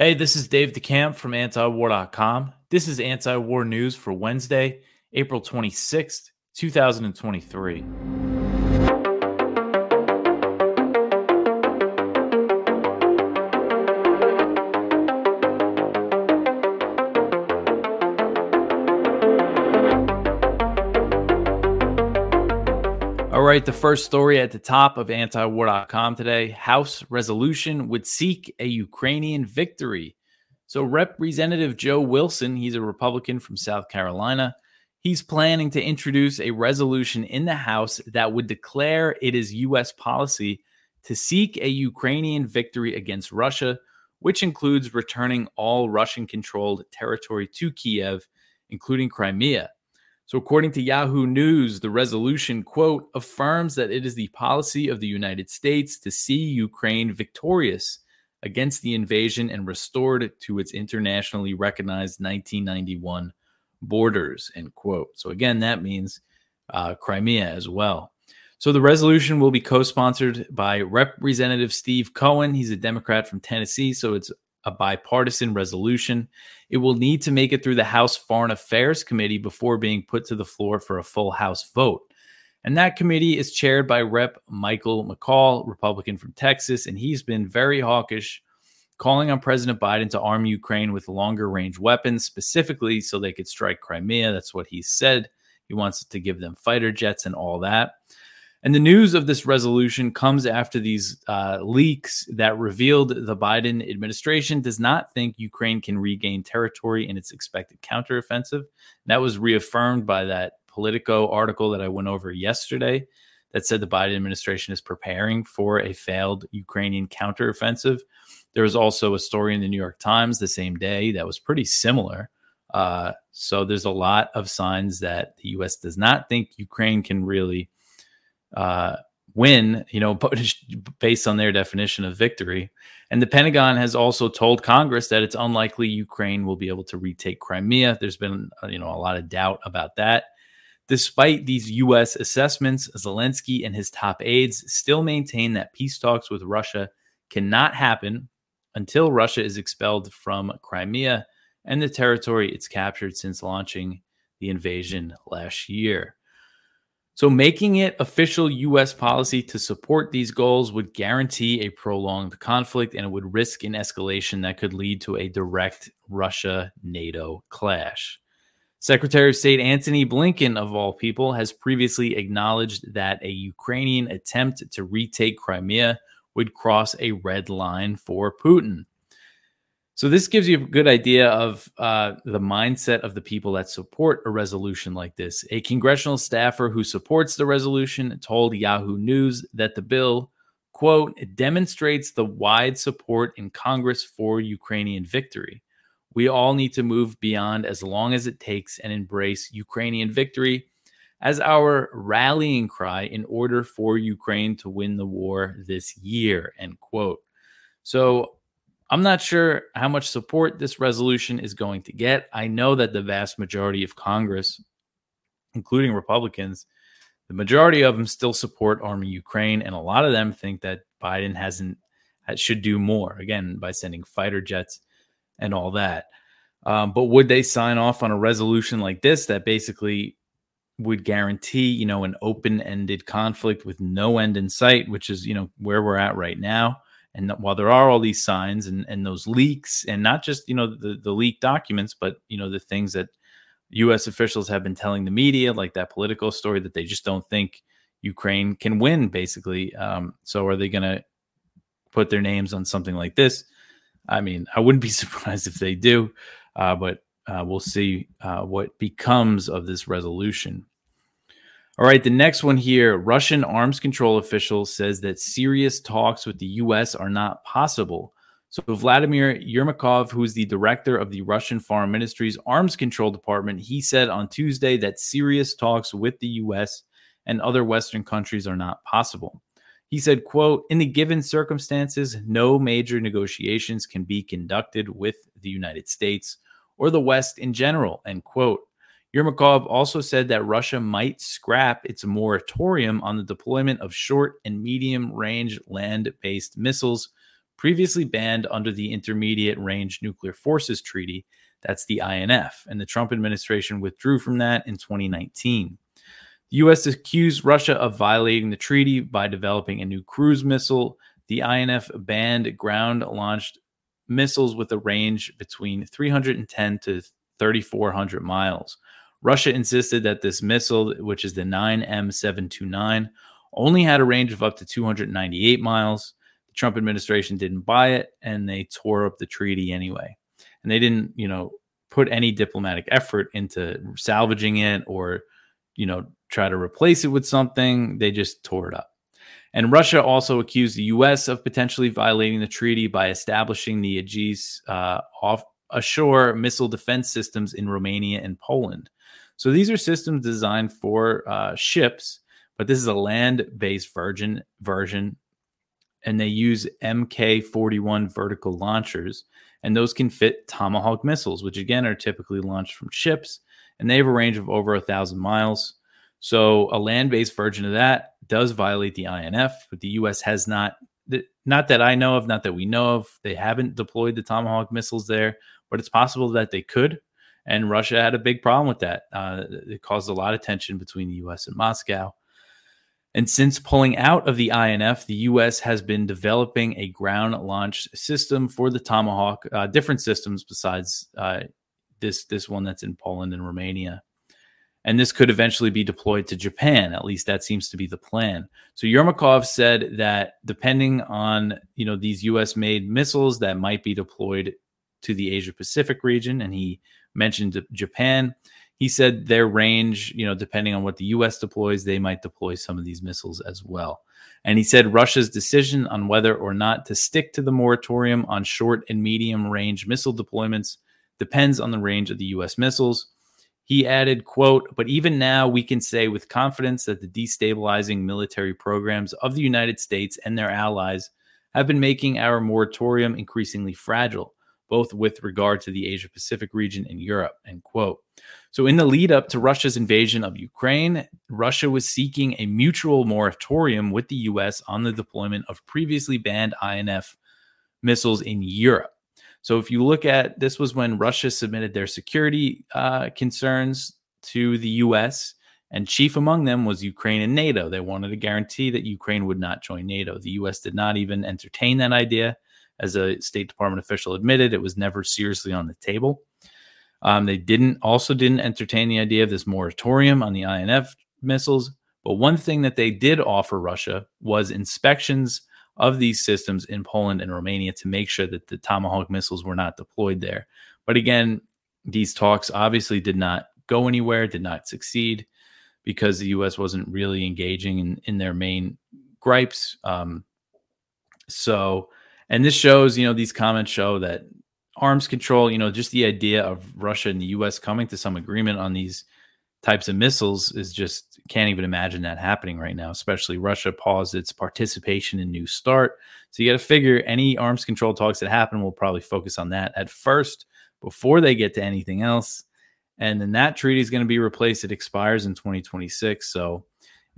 Hey, this is Dave DeCamp from antiwar.com. This is anti war news for Wednesday, April 26th, 2023. Right, the first story at the top of antiwar.com today House resolution would seek a Ukrainian victory. So, Representative Joe Wilson, he's a Republican from South Carolina, he's planning to introduce a resolution in the House that would declare it is U.S. policy to seek a Ukrainian victory against Russia, which includes returning all Russian controlled territory to Kiev, including Crimea. So, according to Yahoo News, the resolution, quote, affirms that it is the policy of the United States to see Ukraine victorious against the invasion and restored to its internationally recognized 1991 borders, end quote. So, again, that means uh, Crimea as well. So, the resolution will be co sponsored by Representative Steve Cohen. He's a Democrat from Tennessee. So, it's a bipartisan resolution. It will need to make it through the House Foreign Affairs Committee before being put to the floor for a full House vote. And that committee is chaired by Rep. Michael McCaul, Republican from Texas, and he's been very hawkish, calling on President Biden to arm Ukraine with longer range weapons, specifically so they could strike Crimea. That's what he said. He wants to give them fighter jets and all that. And the news of this resolution comes after these uh, leaks that revealed the Biden administration does not think Ukraine can regain territory in its expected counteroffensive. That was reaffirmed by that Politico article that I went over yesterday that said the Biden administration is preparing for a failed Ukrainian counteroffensive. There was also a story in the New York Times the same day that was pretty similar. Uh, so there's a lot of signs that the U.S. does not think Ukraine can really uh, win, you know, based on their definition of victory. And the Pentagon has also told Congress that it's unlikely Ukraine will be able to retake Crimea. There's been, uh, you know, a lot of doubt about that. Despite these U.S. assessments, Zelensky and his top aides still maintain that peace talks with Russia cannot happen until Russia is expelled from Crimea and the territory it's captured since launching the invasion last year. So, making it official U.S. policy to support these goals would guarantee a prolonged conflict and it would risk an escalation that could lead to a direct Russia NATO clash. Secretary of State Antony Blinken, of all people, has previously acknowledged that a Ukrainian attempt to retake Crimea would cross a red line for Putin. So this gives you a good idea of uh, the mindset of the people that support a resolution like this. A congressional staffer who supports the resolution told Yahoo News that the bill, quote, demonstrates the wide support in Congress for Ukrainian victory. We all need to move beyond as long as it takes and embrace Ukrainian victory as our rallying cry in order for Ukraine to win the war this year, end quote. So I'm not sure how much support this resolution is going to get. I know that the vast majority of Congress, including Republicans, the majority of them still support arming Ukraine, and a lot of them think that Biden hasn't should do more again by sending fighter jets and all that. Um, but would they sign off on a resolution like this that basically would guarantee, you know, an open-ended conflict with no end in sight, which is, you know, where we're at right now? And while there are all these signs and, and those leaks, and not just you know the the leaked documents, but you know the things that U.S. officials have been telling the media, like that Politico story, that they just don't think Ukraine can win. Basically, um, so are they going to put their names on something like this? I mean, I wouldn't be surprised if they do, uh, but uh, we'll see uh, what becomes of this resolution. All right, the next one here Russian arms control official says that serious talks with the U.S. are not possible. So, Vladimir Yermakov, who's the director of the Russian Foreign Ministry's Arms Control Department, he said on Tuesday that serious talks with the U.S. and other Western countries are not possible. He said, quote, in the given circumstances, no major negotiations can be conducted with the United States or the West in general, end quote. Yermakov also said that Russia might scrap its moratorium on the deployment of short and medium range land based missiles previously banned under the Intermediate Range Nuclear Forces Treaty. That's the INF. And the Trump administration withdrew from that in 2019. The U.S. accused Russia of violating the treaty by developing a new cruise missile. The INF banned ground launched missiles with a range between 310 to 3,400 miles. Russia insisted that this missile, which is the 9M729, only had a range of up to 298 miles. The Trump administration didn't buy it and they tore up the treaty anyway. And they didn't, you know, put any diplomatic effort into salvaging it or, you know, try to replace it with something. They just tore it up. And Russia also accused the U.S. of potentially violating the treaty by establishing the Aegis uh, off ashore missile defense systems in Romania and Poland. So these are systems designed for uh, ships, but this is a land-based version version, and they use Mk41 vertical launchers, and those can fit Tomahawk missiles, which again are typically launched from ships, and they have a range of over a thousand miles. So a land-based version of that does violate the INF, but the U.S. has not, not that I know of, not that we know of. They haven't deployed the Tomahawk missiles there, but it's possible that they could. And Russia had a big problem with that. Uh, it caused a lot of tension between the U.S. and Moscow. And since pulling out of the INF, the U.S. has been developing a ground launch system for the Tomahawk, uh, different systems besides uh, this this one that's in Poland and Romania. And this could eventually be deployed to Japan. At least that seems to be the plan. So Yermakov said that depending on you know these U.S. made missiles that might be deployed to the Asia Pacific region, and he mentioned Japan. He said their range, you know, depending on what the US deploys, they might deploy some of these missiles as well. And he said Russia's decision on whether or not to stick to the moratorium on short and medium range missile deployments depends on the range of the US missiles. He added, quote, but even now we can say with confidence that the destabilizing military programs of the United States and their allies have been making our moratorium increasingly fragile both with regard to the Asia Pacific region and Europe. End quote. So, in the lead up to Russia's invasion of Ukraine, Russia was seeking a mutual moratorium with the US on the deployment of previously banned INF missiles in Europe. So, if you look at this, was when Russia submitted their security uh, concerns to the US, and chief among them was Ukraine and NATO. They wanted a guarantee that Ukraine would not join NATO. The US did not even entertain that idea as a State Department official admitted, it was never seriously on the table. Um, they didn't also didn't entertain the idea of this moratorium on the INF missiles. But one thing that they did offer Russia was inspections of these systems in Poland and Romania to make sure that the Tomahawk missiles were not deployed there. But again, these talks obviously did not go anywhere, did not succeed because the U.S. wasn't really engaging in, in their main gripes. Um, so and this shows, you know, these comments show that arms control, you know, just the idea of Russia and the US coming to some agreement on these types of missiles is just can't even imagine that happening right now, especially Russia paused its participation in New START. So you got to figure any arms control talks that happen will probably focus on that at first before they get to anything else. And then that treaty is going to be replaced. It expires in 2026. So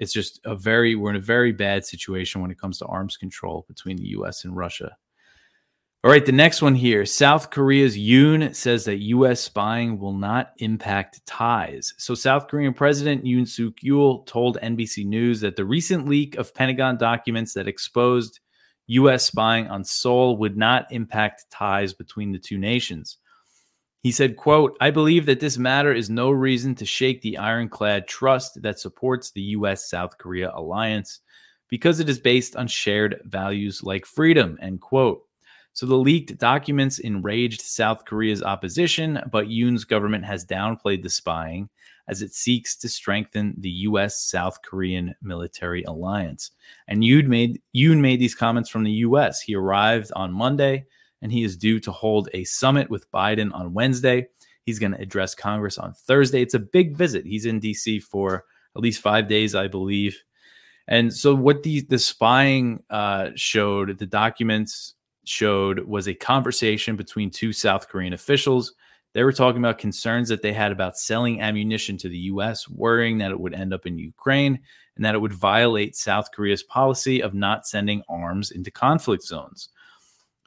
it's just a very we're in a very bad situation when it comes to arms control between the US and Russia. All right, the next one here. South Korea's Yoon says that US spying will not impact ties. So South Korean President Yoon Suk Yeol told NBC News that the recent leak of Pentagon documents that exposed US spying on Seoul would not impact ties between the two nations. He said, quote, I believe that this matter is no reason to shake the ironclad trust that supports the US South Korea alliance because it is based on shared values like freedom, end quote. So the leaked documents enraged South Korea's opposition, but Yoon's government has downplayed the spying as it seeks to strengthen the US South Korean military alliance. And Yoon made Yoon made these comments from the US. He arrived on Monday and he is due to hold a summit with Biden on Wednesday. He's going to address Congress on Thursday. It's a big visit. He's in DC for at least five days, I believe. And so, what the the spying uh, showed, the documents showed, was a conversation between two South Korean officials. They were talking about concerns that they had about selling ammunition to the U.S., worrying that it would end up in Ukraine and that it would violate South Korea's policy of not sending arms into conflict zones.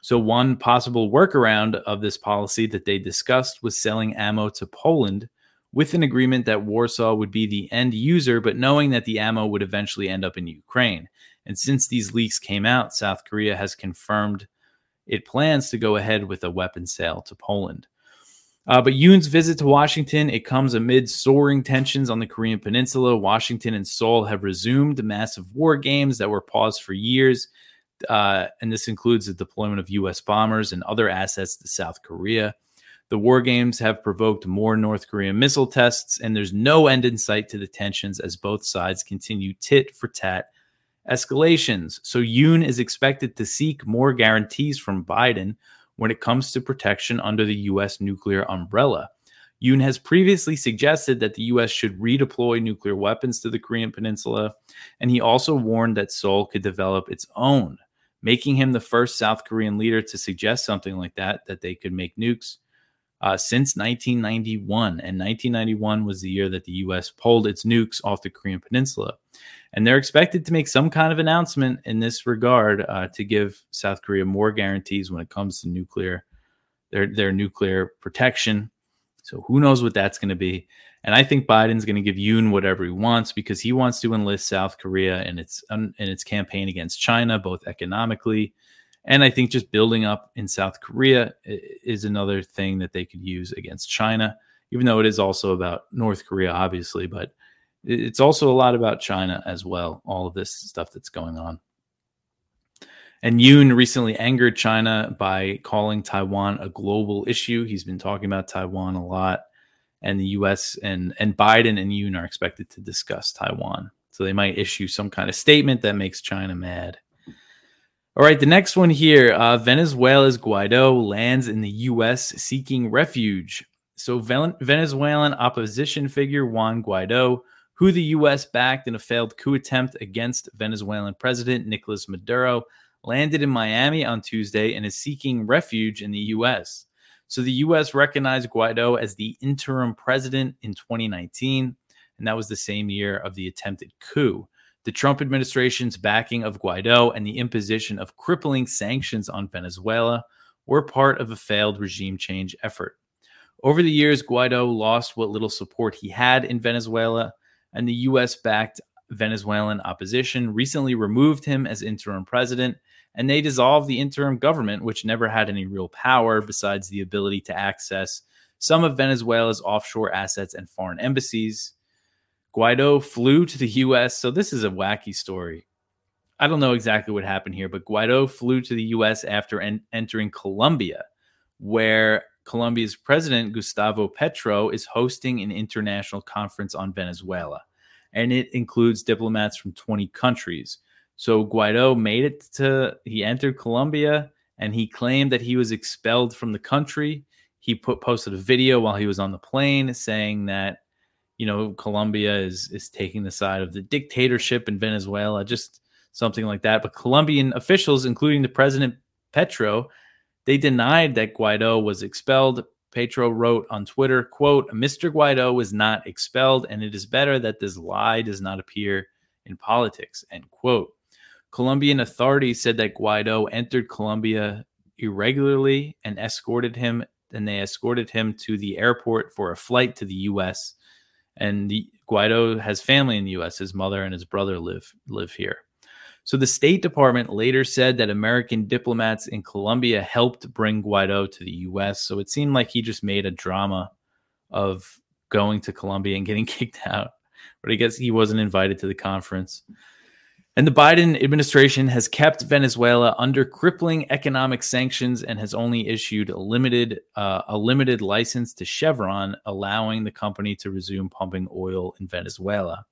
So, one possible workaround of this policy that they discussed was selling ammo to Poland with an agreement that Warsaw would be the end user, but knowing that the ammo would eventually end up in Ukraine. And since these leaks came out, South Korea has confirmed it plans to go ahead with a weapon sale to Poland. Uh, but Yoon's visit to Washington, it comes amid soaring tensions on the Korean Peninsula. Washington and Seoul have resumed massive war games that were paused for years uh, and this includes the deployment of U.S. bombers and other assets to South Korea. The war games have provoked more North Korean missile tests, and there's no end in sight to the tensions as both sides continue tit for tat escalations. So Yoon is expected to seek more guarantees from Biden when it comes to protection under the U.S. nuclear umbrella. Yoon has previously suggested that the U.S. should redeploy nuclear weapons to the Korean Peninsula, and he also warned that Seoul could develop its own making him the first South Korean leader to suggest something like that, that they could make nukes uh, since 1991. And 1991 was the year that the U.S. pulled its nukes off the Korean Peninsula. And they're expected to make some kind of announcement in this regard uh, to give South Korea more guarantees when it comes to nuclear, their, their nuclear protection. So who knows what that's going to be. And I think Biden's going to give Yoon whatever he wants because he wants to enlist South Korea in its um, in its campaign against China, both economically and I think just building up in South Korea is another thing that they could use against China, even though it is also about North Korea, obviously, but it's also a lot about China as well. All of this stuff that's going on. And Yoon recently angered China by calling Taiwan a global issue. He's been talking about Taiwan a lot and the U.S. and and Biden and Yoon are expected to discuss Taiwan. So they might issue some kind of statement that makes China mad. All right, the next one here uh, Venezuela's Guaido lands in the U.S. seeking refuge. So, Venezuelan opposition figure Juan Guaido, who the U.S. backed in a failed coup attempt against Venezuelan President Nicolas Maduro, landed in Miami on Tuesday and is seeking refuge in the U.S. So the U.S. recognized Guaido as the interim president in 2019, and that was the same year of the attempted coup. The Trump administration's backing of Guaido and the imposition of crippling sanctions on Venezuela were part of a failed regime change effort. Over the years, Guaido lost what little support he had in Venezuela, and the U.S. backed Venezuelan opposition recently removed him as interim president and they dissolved the interim government, which never had any real power besides the ability to access some of Venezuela's offshore assets and foreign embassies. Guaido flew to the US. So this is a wacky story. I don't know exactly what happened here, but Guaido flew to the US after en- entering Colombia, where Colombia's president, Gustavo Petro, is hosting an international conference on Venezuela. And it includes diplomats from 20 countries. So Guaido made it to he entered Colombia and he claimed that he was expelled from the country. He put posted a video while he was on the plane saying that you know Colombia is is taking the side of the dictatorship in Venezuela, just something like that. But Colombian officials, including the president Petro, they denied that Guaido was expelled. Petro wrote on Twitter, quote, Mr. Guaido was not expelled, and it is better that this lie does not appear in politics, end quote. Colombian authorities said that Guaido entered Colombia irregularly and escorted him, and they escorted him to the airport for a flight to the U.S. And the, Guaido has family in the U.S. His mother and his brother live live here. So the State Department later said that American diplomats in Colombia helped bring Guaido to the U.S. So it seemed like he just made a drama of going to Colombia and getting kicked out. But I guess he wasn't invited to the conference. And the Biden administration has kept Venezuela under crippling economic sanctions and has only issued a limited uh, a limited license to Chevron, allowing the company to resume pumping oil in Venezuela.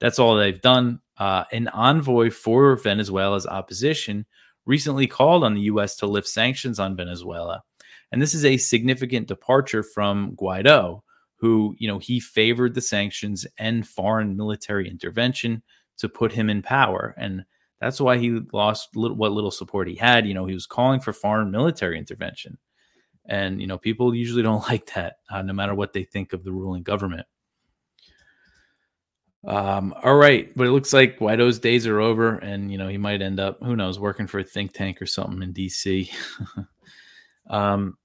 That's all they've done. Uh, an envoy for Venezuela's opposition recently called on the U.S. to lift sanctions on Venezuela, and this is a significant departure from Guaido, who you know he favored the sanctions and foreign military intervention to put him in power. And that's why he lost little, what little support he had. You know, he was calling for foreign military intervention. And, you know, people usually don't like that, uh, no matter what they think of the ruling government. Um, all right, but it looks like Guaido's days are over, and you know he might end up, who knows, working for a think tank or something in DC. um,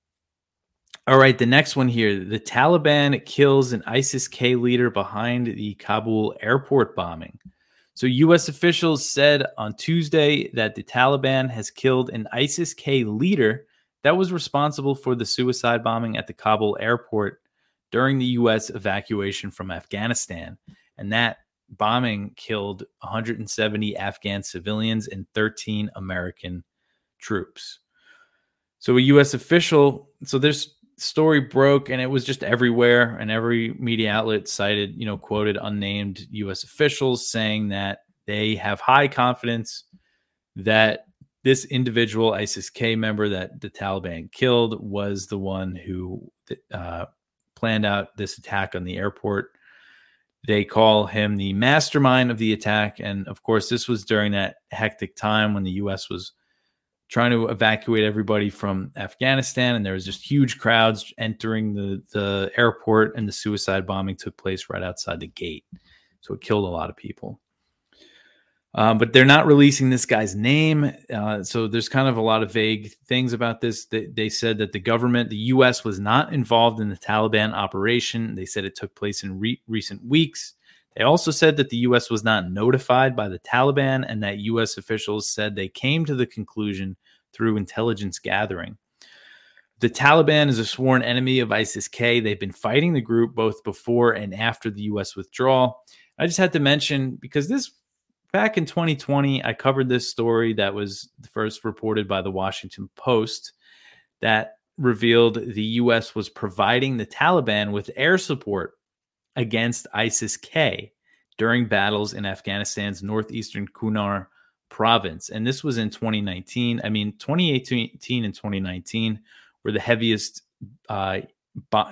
all right, the next one here: the Taliban kills an ISIS K leader behind the Kabul airport bombing. So, U.S. officials said on Tuesday that the Taliban has killed an ISIS K leader that was responsible for the suicide bombing at the Kabul airport during the U.S. evacuation from Afghanistan and that bombing killed 170 Afghan civilians and 13 American troops. So a U.S. official, so this story broke and it was just everywhere, and every media outlet cited, you know, quoted unnamed U.S. officials saying that they have high confidence that this individual ISIS K member that the Taliban killed was the one who uh, planned out this attack on the airport they call him the mastermind of the attack. And of course, this was during that hectic time when the U.S. was trying to evacuate everybody from Afghanistan, and there was just huge crowds entering the the airport, and the suicide bombing took place right outside the gate. So it killed a lot of people. Um, but they're not releasing this guy's name. Uh, so there's kind of a lot of vague things about this. They, they, said that the government, the U.S., was not involved in the Taliban operation. They said it took place in re- recent weeks. They also said that the U.S. was not notified by the Taliban and that U.S. officials said they came to the conclusion through intelligence gathering. The Taliban is a sworn enemy of ISIS K. They've been fighting the group both before and after the U.S. withdrawal. I just had to mention because this back in 2020, I covered this story that was first reported by the Washington Post that revealed the U.S. was providing the Taliban with air support against ISIS K during battles in Afghanistan's northeastern Kunar province. And this was in 2019. I mean, 2018 and 2019 were the heaviest uh,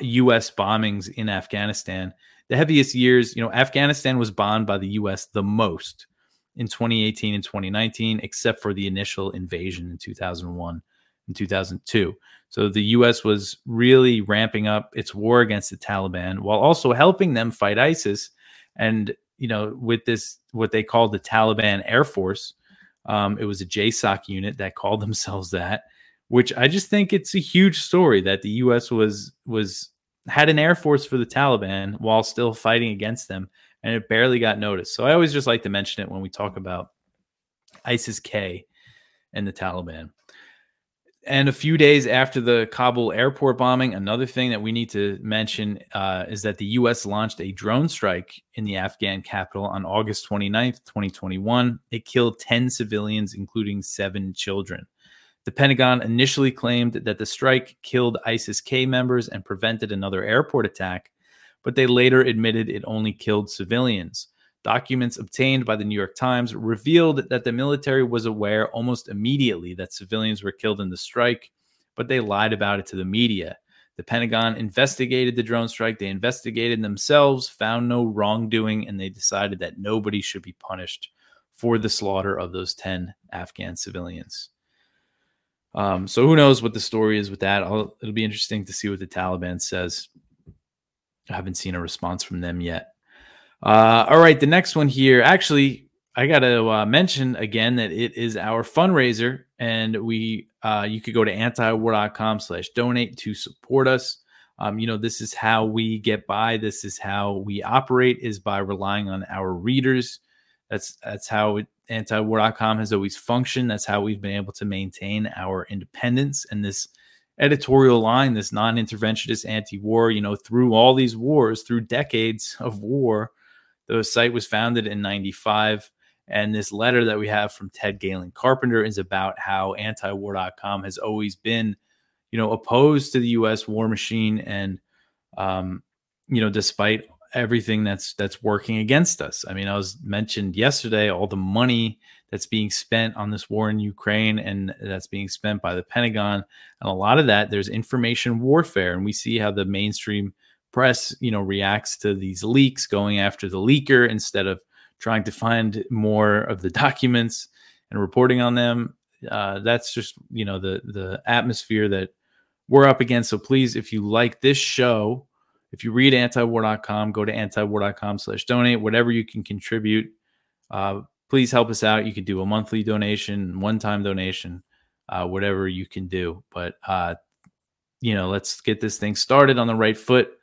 U.S. bombings in Afghanistan. The heaviest years, you know, Afghanistan was bombed by the U.S. the most in 2018 and 2019, except for the initial invasion in 2001 and 2002. So the U.S. was really ramping up its war against the Taliban while also helping them fight ISIS. And you know, with this, what they called the Taliban Air Force, um, it was a JSOC unit that called themselves that. Which I just think it's a huge story that the U.S. was was had an air force for the Taliban while still fighting against them and it barely got noticed. So I always just like to mention it when we talk about ISIS K and the Taliban. And a few days after the Kabul airport bombing, another thing that we need to mention uh, is that the U.S. launched a drone strike in the Afghan capital on August 29th, 2021. It killed 10 civilians, including seven children. The Pentagon initially claimed that the strike killed ISIS K members and prevented another airport attack, but they later admitted it only killed civilians. Documents obtained by the New York Times revealed that the military was aware almost immediately that civilians were killed in the strike, but they lied about it to the media. The Pentagon investigated the drone strike. They investigated themselves, found no wrongdoing, and they decided that nobody should be punished for the slaughter of those 10 Afghan civilians. Um, so who knows what the story is with that? I'll, it'll be interesting to see what the Taliban says. I haven't seen a response from them yet. Uh, all right, the next one here. Actually, I got to uh, mention again that it is our fundraiser, and we uh, you could go to antiwar.com slash donate to support us. Um, you know, this is how we get by. This is how we operate is by relying on our readers. That's that's how antiwar.com has always functioned. That's how we've been able to maintain our independence and this editorial line, this non interventionist anti war, you know, through all these wars, through decades of war. The site was founded in 95. And this letter that we have from Ted Galen Carpenter is about how antiwar.com has always been, you know, opposed to the U.S. war machine. And, um, you know, despite everything that's that's working against us. I mean, I was mentioned yesterday all the money that's being spent on this war in Ukraine and that's being spent by the Pentagon. And a lot of that, there's information warfare. And we see how the mainstream press, you know, reacts to these leaks going after the leaker instead of trying to find more of the documents and reporting on them. Uh, that's just, you know, the the atmosphere that we're up against. So please, if you like this show, if you read antiwar.com, go to antiwar.com slash donate, whatever you can contribute. Uh, please help us out. You can do a monthly donation, one time donation, uh, whatever you can do. But, uh, you know, let's get this thing started on the right foot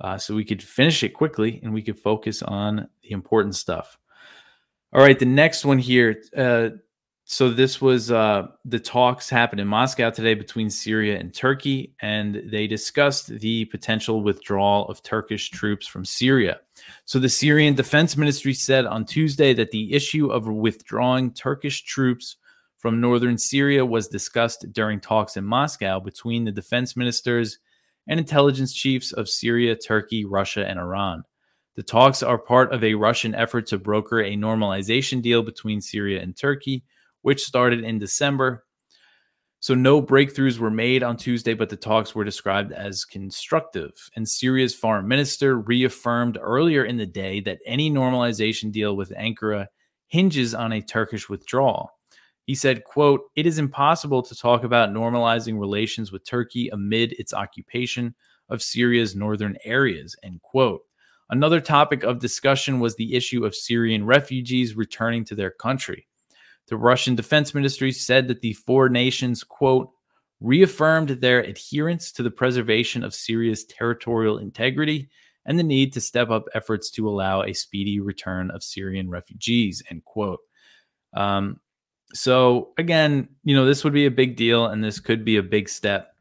uh, so we could finish it quickly and we could focus on the important stuff. All right, the next one here. Uh, so this was uh, the talks happened in Moscow today between Syria and Turkey, and they discussed the potential withdrawal of Turkish troops from Syria. So the Syrian Defense Ministry said on Tuesday that the issue of withdrawing Turkish troops from northern Syria was discussed during talks in Moscow between the defense ministers and intelligence chiefs of Syria, Turkey, Russia, and Iran. The talks are part of a Russian effort to broker a normalization deal between Syria and Turkey which started in December. So no breakthroughs were made on Tuesday, but the talks were described as constructive. And Syria's foreign minister reaffirmed earlier in the day that any normalization deal with Ankara hinges on a Turkish withdrawal. He said, quote, "It is impossible to talk about normalizing relations with Turkey amid its occupation of Syria's northern areas." End quote. Another topic of discussion was the issue of Syrian refugees returning to their country. The Russian Defense Ministry said that the four nations, quote, reaffirmed their adherence to the preservation of Syria's territorial integrity and the need to step up efforts to allow a speedy return of Syrian refugees, end quote. Um, so again, you know, this would be a big deal and this could be a big step.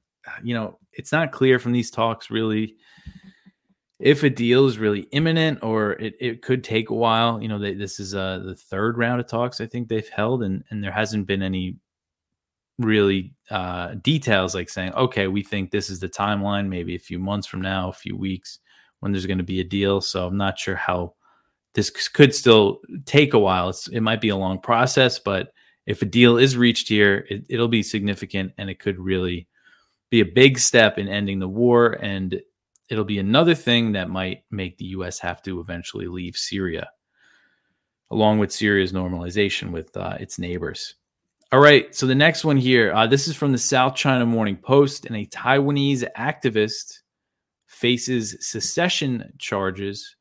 You know, it's not clear from these talks really if a deal is really imminent or it, it could take a while, you know, they, this is uh, the third round of talks I think they've held, and, and there hasn't been any really uh, details like saying, okay, we think this is the timeline, maybe a few months from now, a few weeks when there's going to be a deal. So I'm not sure how this could still take a while. It's, it might be a long process, but if a deal is reached here, it, it'll be significant and it could really be a big step in ending the war and it'll be another thing that might make the U.S. have to eventually leave Syria, along with Syria's normalization with uh, its neighbors. All right, so the next one here, uh, this is from the South China Morning Post, and a Taiwanese activist faces secession charges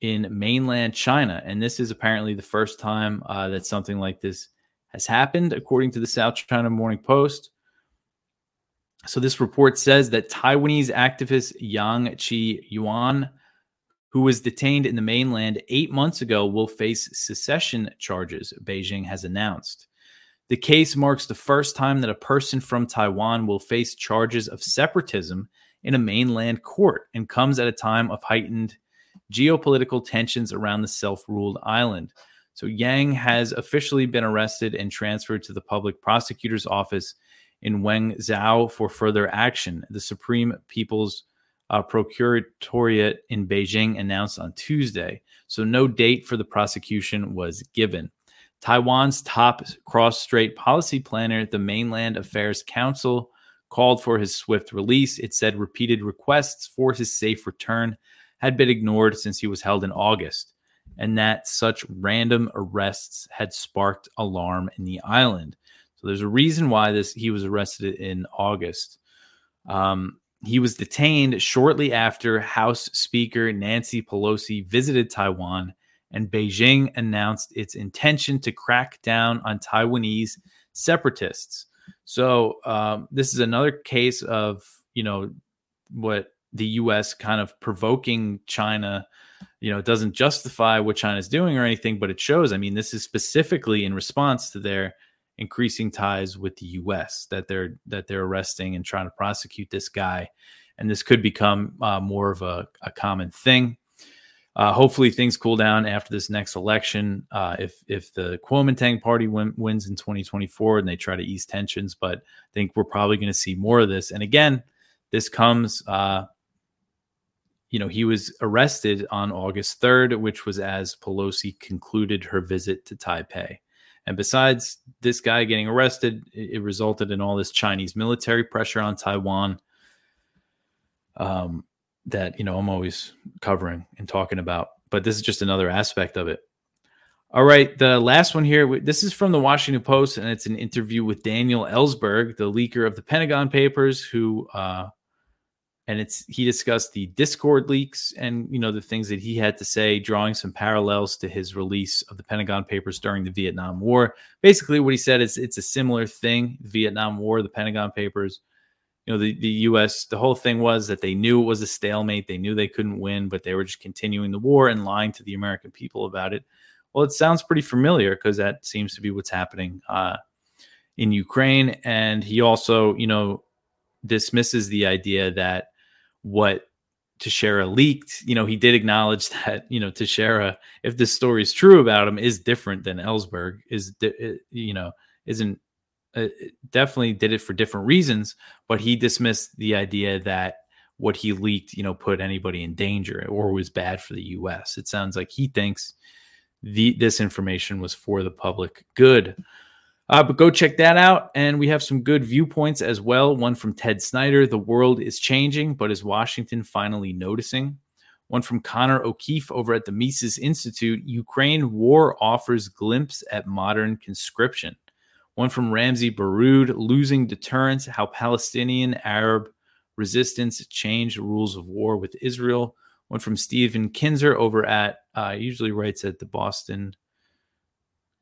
in mainland China, and this is apparently the first time uh, that something like this has happened, according to the South China Morning Post. So this report says that Taiwanese activist Yang Chi Yuan, who was detained in the mainland eight months ago, will face secession charges, Beijing has announced. The case marks the first time that a person from Taiwan will face charges of separatism in a mainland court and comes at a time of heightened geopolitical tensions around the self ruled island. So, Yang has officially been arrested and transferred to the public prosecutor's office in Wenzhou for further action. The Supreme People's uh, Procuratorate in Beijing announced on Tuesday, so no date for the prosecution was given. Taiwan's top cross-strait policy planner, the Mainland Affairs Council, called for his swift release. It said repeated requests for his safe return had been ignored since he was held in August, and that such random arrests had sparked alarm in the island. So there's a reason why this he was arrested in August. Um, he was detained shortly after House Speaker Nancy Pelosi visited Taiwan, and Beijing announced its intention to crack down on Taiwanese separatists. So um, this is another case of you know what the U.S. kind of provoking China. You know, it doesn't justify what China's doing or anything, but it shows. I mean, this is specifically in response to their increasing ties with the U.S. that they're that they're arresting and trying to prosecute this guy, and this could become uh, more of a, a common thing. Uh, hopefully, things cool down after this next election. Uh, if if the Kuomintang party win, wins in 2024 and they try to ease tensions, but I think we're probably going to see more of this. And again, this comes. You know, he was arrested on August 3rd, which was as Pelosi concluded her visit to Taipei. And besides this guy getting arrested, it, it resulted in all this Chinese military pressure on Taiwan. Um, that you know I'm always covering and talking about, but this is just another aspect of it. All right, the last one here. This is from the Washington Post, and it's an interview with Daniel Ellsberg, the leaker of the Pentagon Papers, who uh, and it's he discussed the Discord leaks and you know the things that he had to say, drawing some parallels to his release of the Pentagon Papers during the Vietnam War. Basically, what he said is it's a similar thing: Vietnam War, the Pentagon Papers. You know, the the U.S. The whole thing was that they knew it was a stalemate. They knew they couldn't win, but they were just continuing the war and lying to the American people about it. Well, it sounds pretty familiar because that seems to be what's happening uh, in Ukraine. And he also, you know, dismisses the idea that what Teixeira leaked, you know, he did acknowledge that, you know, Teixeira, if this story is true about him, is different than Ellsberg, is, you know, isn't uh, definitely did it for different reasons, but he dismissed the idea that what he leaked, you know, put anybody in danger or was bad for the U.S. It sounds like he thinks the this information was for the public good. Uh, but go check that out. And we have some good viewpoints as well. One from Ted Snyder The world is changing, but is Washington finally noticing? One from Connor O'Keefe over at the Mises Institute Ukraine war offers glimpse at modern conscription. One from Ramzy Baroud Losing Deterrence How Palestinian Arab Resistance Changed Rules of War with Israel. One from Stephen Kinzer over at, uh, usually writes at the Boston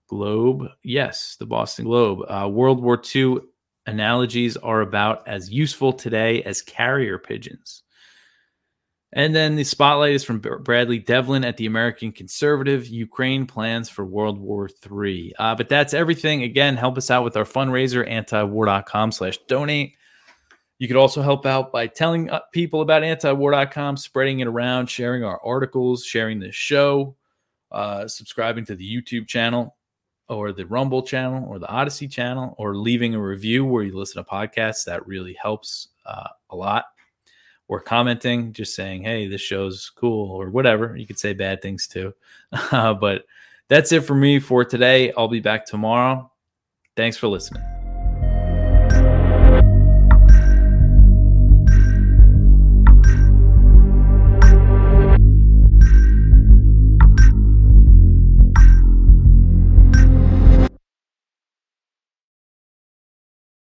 Globe. Yes, the Boston Globe. Uh, World War II analogies are about as useful today as carrier pigeons. And then the spotlight is from Bradley Devlin at the American Conservative Ukraine plans for World War III. Uh, but that's everything. Again, help us out with our fundraiser, antiwar.com slash donate. You could also help out by telling uh, people about antiwar.com, spreading it around, sharing our articles, sharing the show, uh, subscribing to the YouTube channel or the Rumble channel or the Odysee channel or leaving a review where you listen to podcasts. That really helps uh, a lot. Or commenting, just saying, hey, this show's cool or whatever. You could say bad things too. But that's it for me for today. I'll be back tomorrow. Thanks for listening.